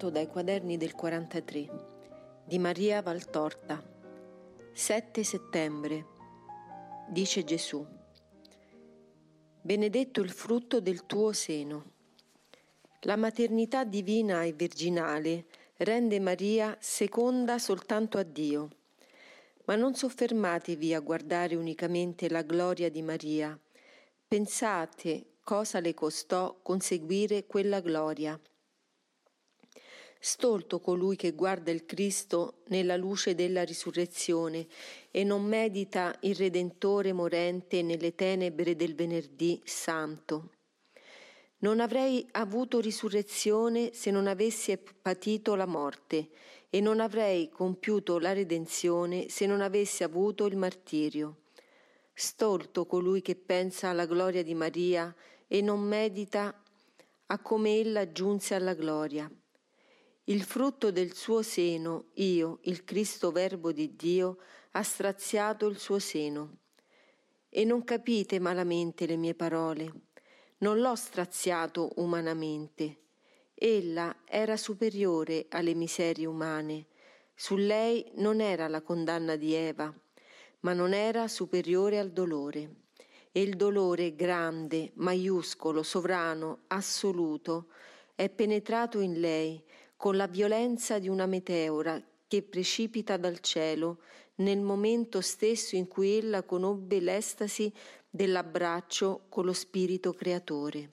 Tratto dai quaderni del 43 di Maria Valtorta 7 settembre Dice Gesù Benedetto il frutto del tuo seno. La maternità divina e virginale rende Maria seconda soltanto a Dio. Ma non soffermatevi a guardare unicamente la gloria di Maria. Pensate cosa le costò conseguire quella gloria Stolto colui che guarda il Cristo nella luce della risurrezione e non medita il Redentore morente nelle tenebre del venerdì santo. Non avrei avuto risurrezione se non avessi patito la morte e non avrei compiuto la redenzione se non avessi avuto il martirio. Stolto colui che pensa alla gloria di Maria e non medita a come ella giunse alla gloria. Il frutto del suo seno, io, il Cristo Verbo di Dio, ha straziato il suo seno. E non capite malamente le mie parole. Non l'ho straziato umanamente. Ella era superiore alle miserie umane. Su lei non era la condanna di Eva, ma non era superiore al dolore. E il dolore grande, maiuscolo, sovrano, assoluto, è penetrato in lei con la violenza di una meteora che precipita dal cielo nel momento stesso in cui ella conobbe l'estasi dell'abbraccio con lo Spirito Creatore.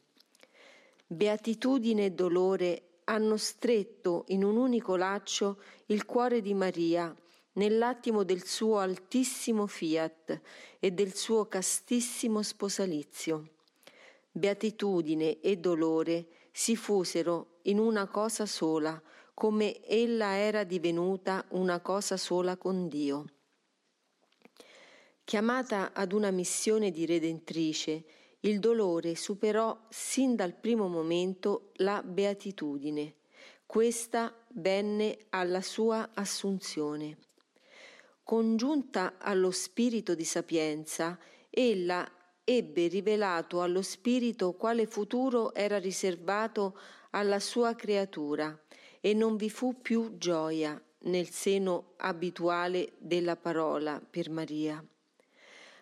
Beatitudine e dolore hanno stretto in un unico laccio il cuore di Maria nell'attimo del suo altissimo fiat e del suo castissimo sposalizio. Beatitudine e dolore si fusero in una cosa sola, come ella era divenuta una cosa sola con Dio. Chiamata ad una missione di redentrice, il dolore superò sin dal primo momento la beatitudine. Questa venne alla sua assunzione. Congiunta allo spirito di sapienza, ella ebbe rivelato allo Spirito quale futuro era riservato alla sua creatura e non vi fu più gioia nel seno abituale della parola per Maria.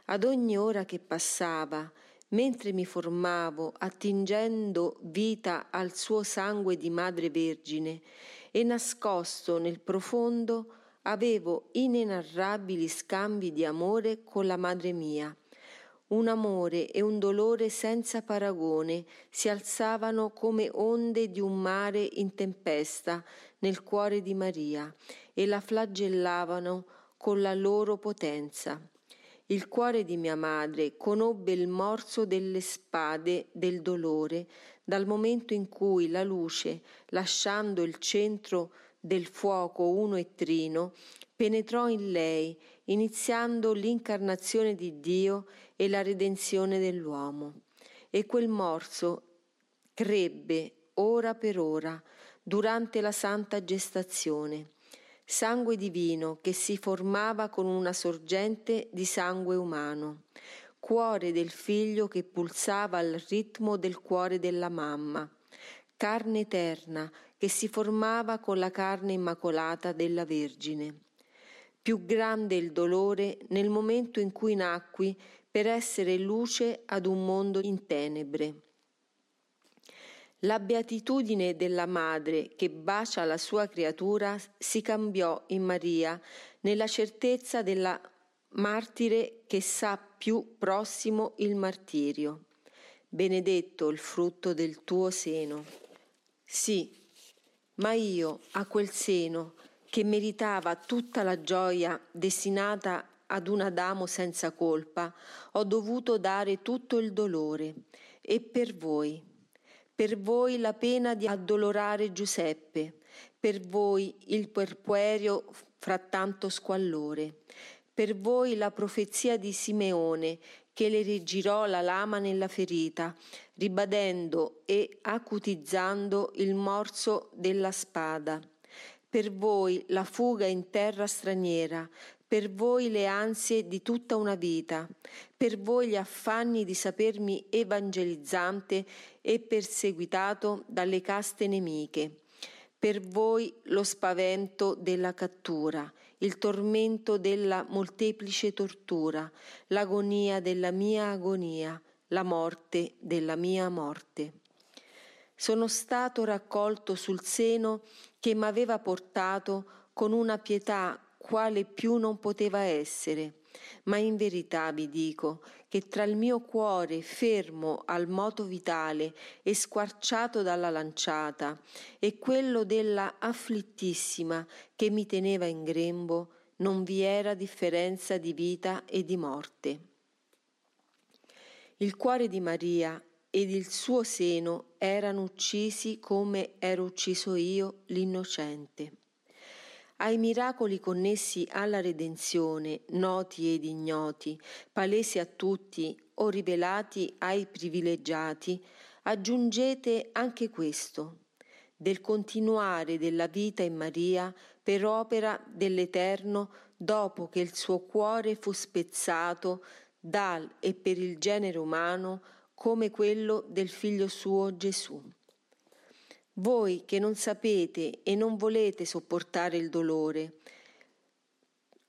Ad ogni ora che passava, mentre mi formavo attingendo vita al suo sangue di Madre Vergine e nascosto nel profondo, avevo inenarrabili scambi di amore con la Madre mia un amore e un dolore senza paragone si alzavano come onde di un mare in tempesta nel cuore di Maria e la flagellavano con la loro potenza. Il cuore di mia madre conobbe il morso delle spade del dolore dal momento in cui la luce, lasciando il centro del fuoco uno e trino, penetrò in lei, iniziando l'incarnazione di Dio e la redenzione dell'uomo. E quel morso crebbe ora per ora durante la santa gestazione, sangue divino che si formava con una sorgente di sangue umano, cuore del figlio che pulsava al ritmo del cuore della mamma, carne eterna che si formava con la carne immacolata della Vergine. Più grande il dolore nel momento in cui nacqui per essere luce ad un mondo in tenebre. La beatitudine della madre che bacia la sua creatura si cambiò in Maria nella certezza della martire che sa più prossimo il martirio. Benedetto il frutto del tuo seno. Sì, ma io a quel seno che meritava tutta la gioia destinata ad un Adamo senza colpa, ho dovuto dare tutto il dolore e per voi, per voi la pena di addolorare Giuseppe, per voi il perpuerio fra tanto squallore, per voi la profezia di Simeone che le rigirò la lama nella ferita, ribadendo e acutizzando il morso della spada. Per voi la fuga in terra straniera, per voi le ansie di tutta una vita, per voi gli affanni di sapermi evangelizzante e perseguitato dalle caste nemiche, per voi lo spavento della cattura, il tormento della molteplice tortura, l'agonia della mia agonia, la morte della mia morte. Sono stato raccolto sul seno che m'aveva portato con una pietà quale più non poteva essere, ma in verità vi dico che tra il mio cuore fermo al moto vitale e squarciato dalla lanciata e quello della afflittissima che mi teneva in grembo non vi era differenza di vita e di morte. Il cuore di Maria ed il suo seno erano uccisi come ero ucciso io, l'innocente. Ai miracoli connessi alla redenzione, noti ed ignoti, palesi a tutti o rivelati ai privilegiati, aggiungete anche questo, del continuare della vita in Maria per opera dell'Eterno dopo che il suo cuore fu spezzato dal e per il genere umano come quello del figlio suo Gesù. Voi che non sapete e non volete sopportare il dolore,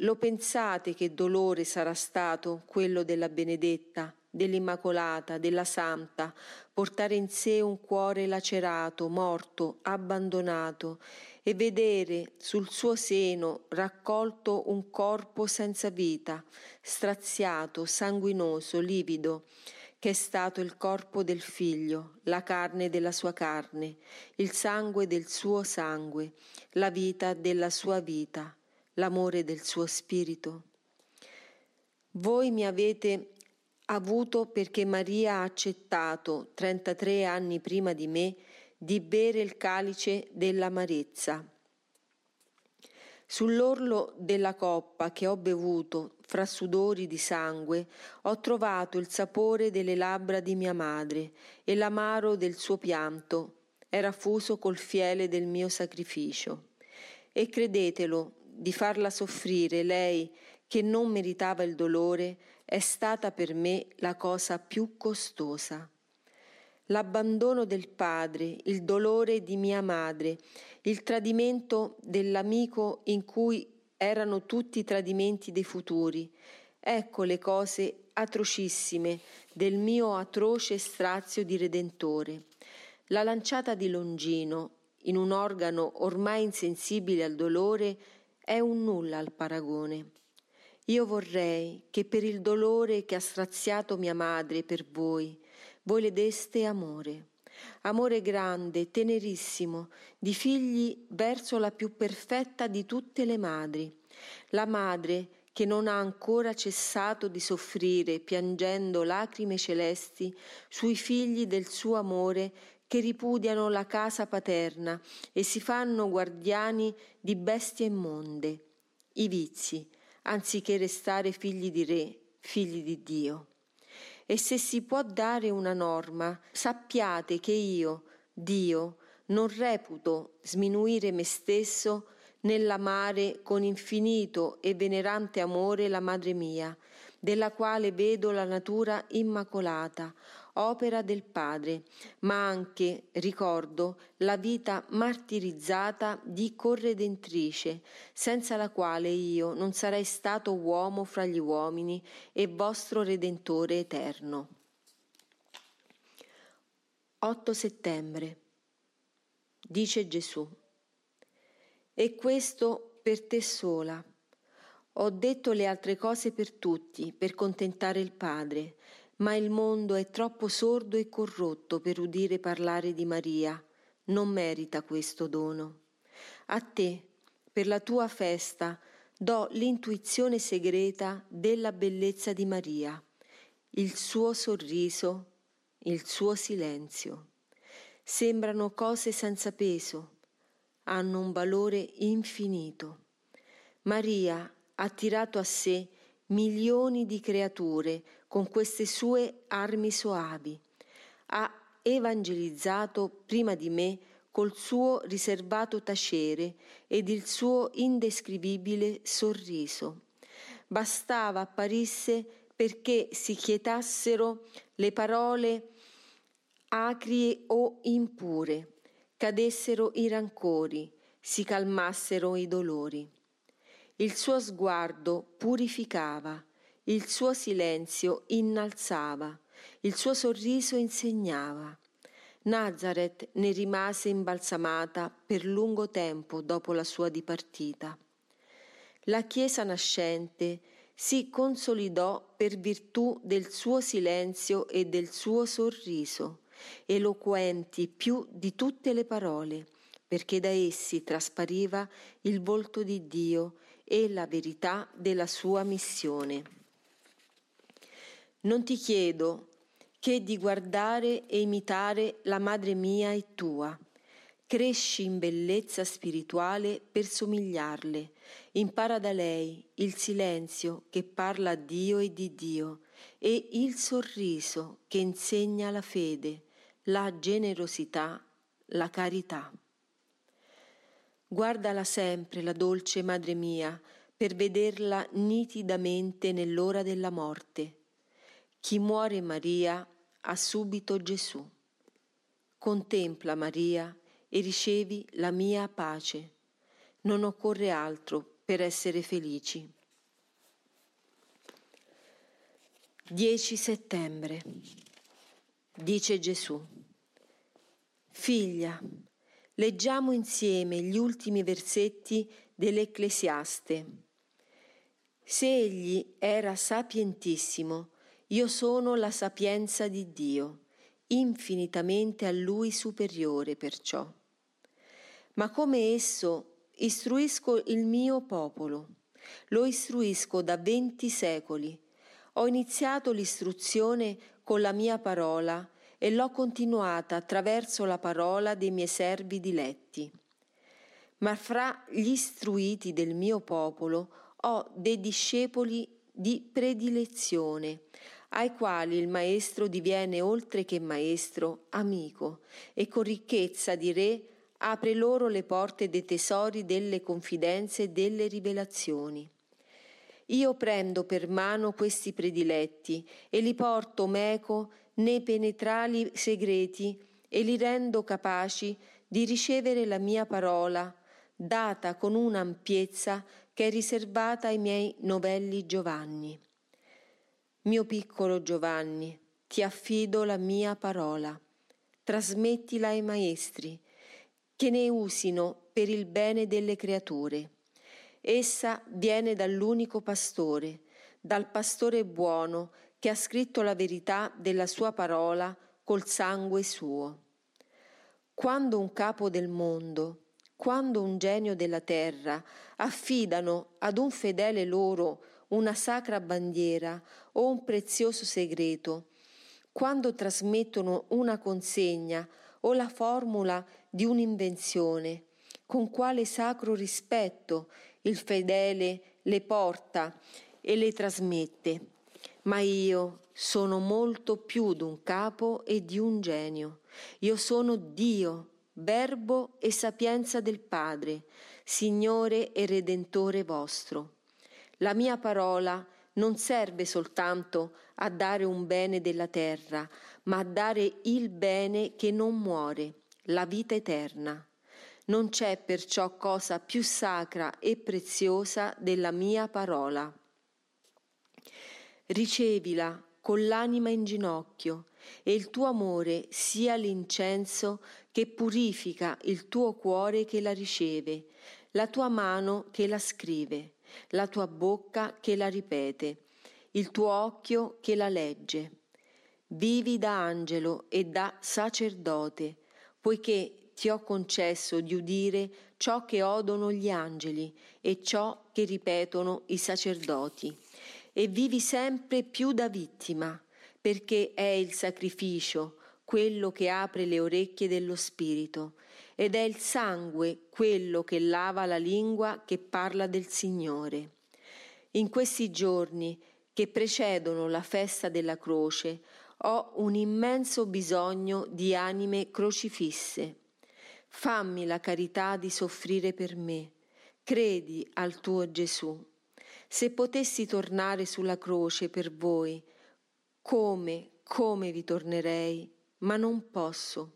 lo pensate che dolore sarà stato quello della benedetta, dell'Immacolata, della Santa, portare in sé un cuore lacerato, morto, abbandonato e vedere sul suo seno raccolto un corpo senza vita, straziato, sanguinoso, livido, che è stato il corpo del figlio, la carne della sua carne, il sangue del suo sangue, la vita della sua vita, l'amore del suo spirito. Voi mi avete avuto perché Maria ha accettato, 33 anni prima di me, di bere il calice dell'amarezza. Sull'orlo della coppa che ho bevuto, fra sudori di sangue, ho trovato il sapore delle labbra di mia madre e l'amaro del suo pianto era fuso col fiele del mio sacrificio. E credetelo, di farla soffrire lei, che non meritava il dolore, è stata per me la cosa più costosa. L'abbandono del padre, il dolore di mia madre, il tradimento dell'amico in cui erano tutti i tradimenti dei futuri. Ecco le cose atrocissime del mio atroce strazio di Redentore. La lanciata di Longino, in un organo ormai insensibile al dolore, è un nulla al paragone. Io vorrei che per il dolore che ha straziato mia madre per voi, voi le deste amore. Amore grande, tenerissimo, di figli verso la più perfetta di tutte le madri, la madre che non ha ancora cessato di soffrire, piangendo lacrime celesti sui figli del suo amore che ripudiano la casa paterna e si fanno guardiani di bestie immonde, i vizi, anziché restare figli di re, figli di Dio. E se si può dare una norma, sappiate che io, Dio, non reputo sminuire me stesso nell'amare con infinito e venerante amore la Madre mia, della quale vedo la natura immacolata, opera del Padre, ma anche, ricordo, la vita martirizzata di corredentrice, senza la quale io non sarei stato uomo fra gli uomini e vostro Redentore eterno. 8 settembre. Dice Gesù. E questo per te sola. Ho detto le altre cose per tutti, per contentare il Padre, ma il mondo è troppo sordo e corrotto per udire parlare di Maria. Non merita questo dono. A te, per la tua festa, do l'intuizione segreta della bellezza di Maria, il suo sorriso, il suo silenzio. Sembrano cose senza peso, hanno un valore infinito. Maria ha tirato a sé milioni di creature con queste sue armi soavi. Ha evangelizzato prima di me col suo riservato tacere ed il suo indescrivibile sorriso. Bastava apparisse perché si chietassero le parole acrie o impure, cadessero i rancori, si calmassero i dolori. Il suo sguardo purificava, il suo silenzio innalzava, il suo sorriso insegnava. Nazareth ne rimase imbalsamata per lungo tempo dopo la sua dipartita. La Chiesa nascente si consolidò per virtù del suo silenzio e del suo sorriso, eloquenti più di tutte le parole, perché da essi traspariva il volto di Dio e la verità della sua missione. Non ti chiedo che di guardare e imitare la madre mia e tua. Cresci in bellezza spirituale per somigliarle. Impara da lei il silenzio che parla a Dio e di Dio e il sorriso che insegna la fede, la generosità, la carità. Guardala sempre, la dolce madre mia, per vederla nitidamente nell'ora della morte. Chi muore Maria ha subito Gesù. Contempla Maria e ricevi la mia pace. Non occorre altro per essere felici. 10 settembre. Dice Gesù. Figlia, Leggiamo insieme gli ultimi versetti dell'Ecclesiaste. Se egli era sapientissimo, io sono la sapienza di Dio, infinitamente a lui superiore perciò. Ma come esso istruisco il mio popolo, lo istruisco da venti secoli. Ho iniziato l'istruzione con la mia parola e l'ho continuata attraverso la parola dei miei servi diletti. Ma fra gli istruiti del mio popolo ho dei discepoli di predilezione, ai quali il maestro diviene oltre che maestro amico e con ricchezza di re apre loro le porte dei tesori delle confidenze e delle rivelazioni. Io prendo per mano questi prediletti e li porto meco nei penetrali segreti e li rendo capaci di ricevere la mia parola, data con un'ampiezza che è riservata ai miei novelli Giovanni. Mio piccolo Giovanni, ti affido la mia parola, trasmettila ai maestri, che ne usino per il bene delle creature. Essa viene dall'unico pastore, dal pastore buono che ha scritto la verità della sua parola col sangue suo. Quando un capo del mondo, quando un genio della terra affidano ad un fedele loro una sacra bandiera o un prezioso segreto, quando trasmettono una consegna o la formula di un'invenzione, con quale sacro rispetto il fedele le porta e le trasmette ma io sono molto più d'un capo e di un genio. Io sono Dio, Verbo e sapienza del Padre, Signore e Redentore vostro. La mia parola non serve soltanto a dare un bene della terra, ma a dare il bene che non muore, la vita eterna. Non c'è perciò cosa più sacra e preziosa della mia parola ricevila con l'anima in ginocchio e il tuo amore sia l'incenso che purifica il tuo cuore che la riceve, la tua mano che la scrive, la tua bocca che la ripete, il tuo occhio che la legge. Vivi da angelo e da sacerdote, poiché ti ho concesso di udire ciò che odono gli angeli e ciò che ripetono i sacerdoti e vivi sempre più da vittima, perché è il sacrificio quello che apre le orecchie dello spirito ed è il sangue quello che lava la lingua che parla del Signore. In questi giorni che precedono la festa della croce ho un immenso bisogno di anime crocifisse. Fammi la carità di soffrire per me. Credi al tuo Gesù. Se potessi tornare sulla croce per voi, come, come vi tornerei, ma non posso.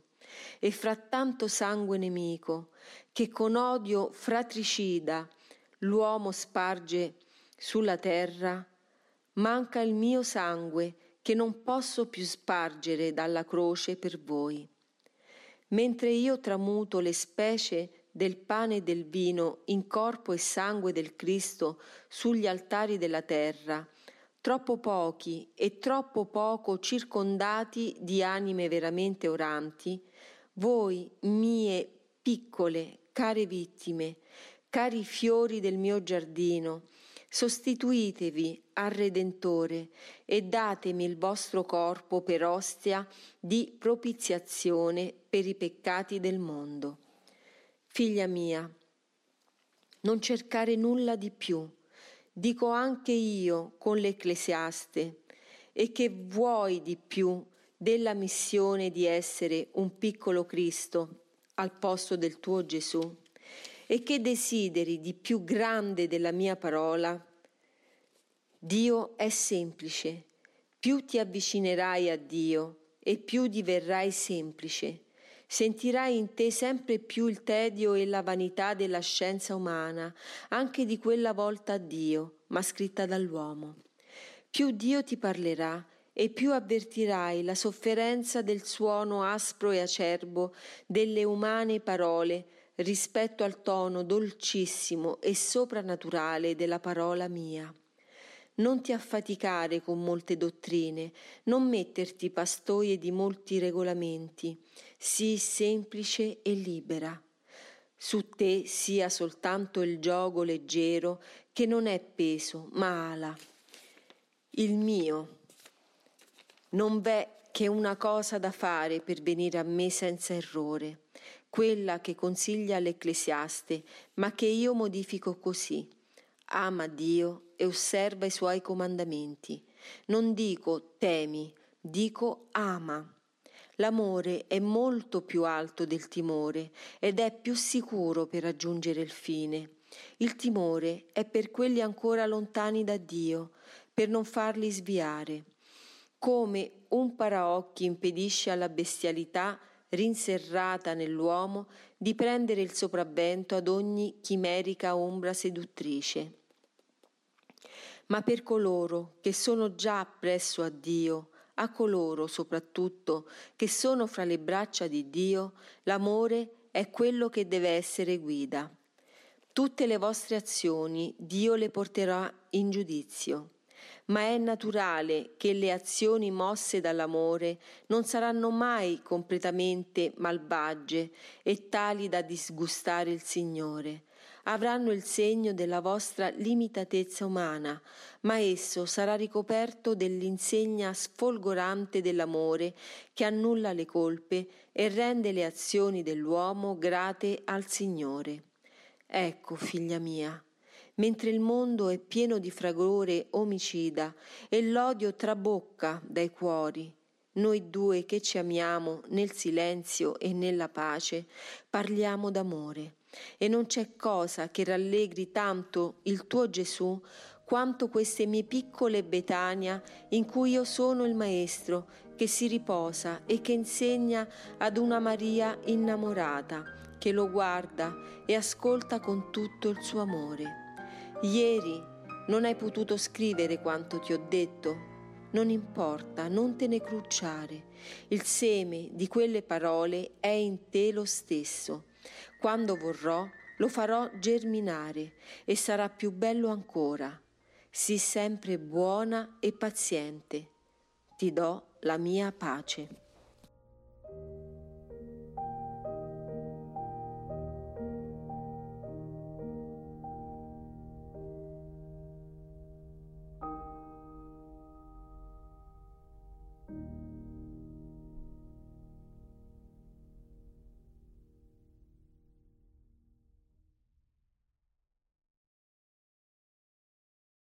E fra tanto sangue nemico, che con odio fratricida l'uomo sparge sulla terra, manca il mio sangue che non posso più spargere dalla croce per voi. Mentre io tramuto le specie del pane e del vino in corpo e sangue del Cristo sugli altari della terra, troppo pochi e troppo poco circondati di anime veramente oranti, voi mie piccole, care vittime, cari fiori del mio giardino, sostituitevi al Redentore e datemi il vostro corpo per ostia di propiziazione per i peccati del mondo. Figlia mia, non cercare nulla di più, dico anche io con l'Ecclesiaste, e che vuoi di più della missione di essere un piccolo Cristo al posto del tuo Gesù? E che desideri di più grande della mia parola? Dio è semplice, più ti avvicinerai a Dio e più diverrai semplice. Sentirai in te sempre più il tedio e la vanità della scienza umana, anche di quella volta a Dio, ma scritta dall'uomo. Più Dio ti parlerà e più avvertirai la sofferenza del suono aspro e acerbo delle umane parole rispetto al tono dolcissimo e soprannaturale della parola mia. Non ti affaticare con molte dottrine, non metterti pastoie di molti regolamenti, sii semplice e libera. Su te sia soltanto il gioco leggero che non è peso, ma ala. Il mio. Non v'è che una cosa da fare per venire a me senza errore, quella che consiglia l'Ecclesiaste, ma che io modifico così. Ama Dio e osserva i suoi comandamenti. Non dico temi, dico ama. L'amore è molto più alto del timore ed è più sicuro per raggiungere il fine. Il timore è per quelli ancora lontani da Dio, per non farli sviare. Come un paraocchi impedisce alla bestialità rinserrata nell'uomo di prendere il sopravvento ad ogni chimerica ombra seduttrice. Ma per coloro che sono già presso a Dio, a coloro soprattutto che sono fra le braccia di Dio, l'amore è quello che deve essere guida. Tutte le vostre azioni Dio le porterà in giudizio ma è naturale che le azioni mosse dall'amore non saranno mai completamente malvagie e tali da disgustare il Signore. Avranno il segno della vostra limitatezza umana, ma esso sarà ricoperto dell'insegna sfolgorante dell'amore che annulla le colpe e rende le azioni dell'uomo grate al Signore. Ecco, figlia mia, mentre il mondo è pieno di fragore omicida e l'odio trabocca dai cuori. Noi due che ci amiamo nel silenzio e nella pace parliamo d'amore e non c'è cosa che rallegri tanto il tuo Gesù quanto queste mie piccole Betania in cui io sono il Maestro che si riposa e che insegna ad una Maria innamorata che lo guarda e ascolta con tutto il suo amore. Ieri non hai potuto scrivere quanto ti ho detto? Non importa, non te ne crucciare. Il seme di quelle parole è in te lo stesso. Quando vorrò, lo farò germinare e sarà più bello ancora. Sii sempre buona e paziente. Ti do la mia pace.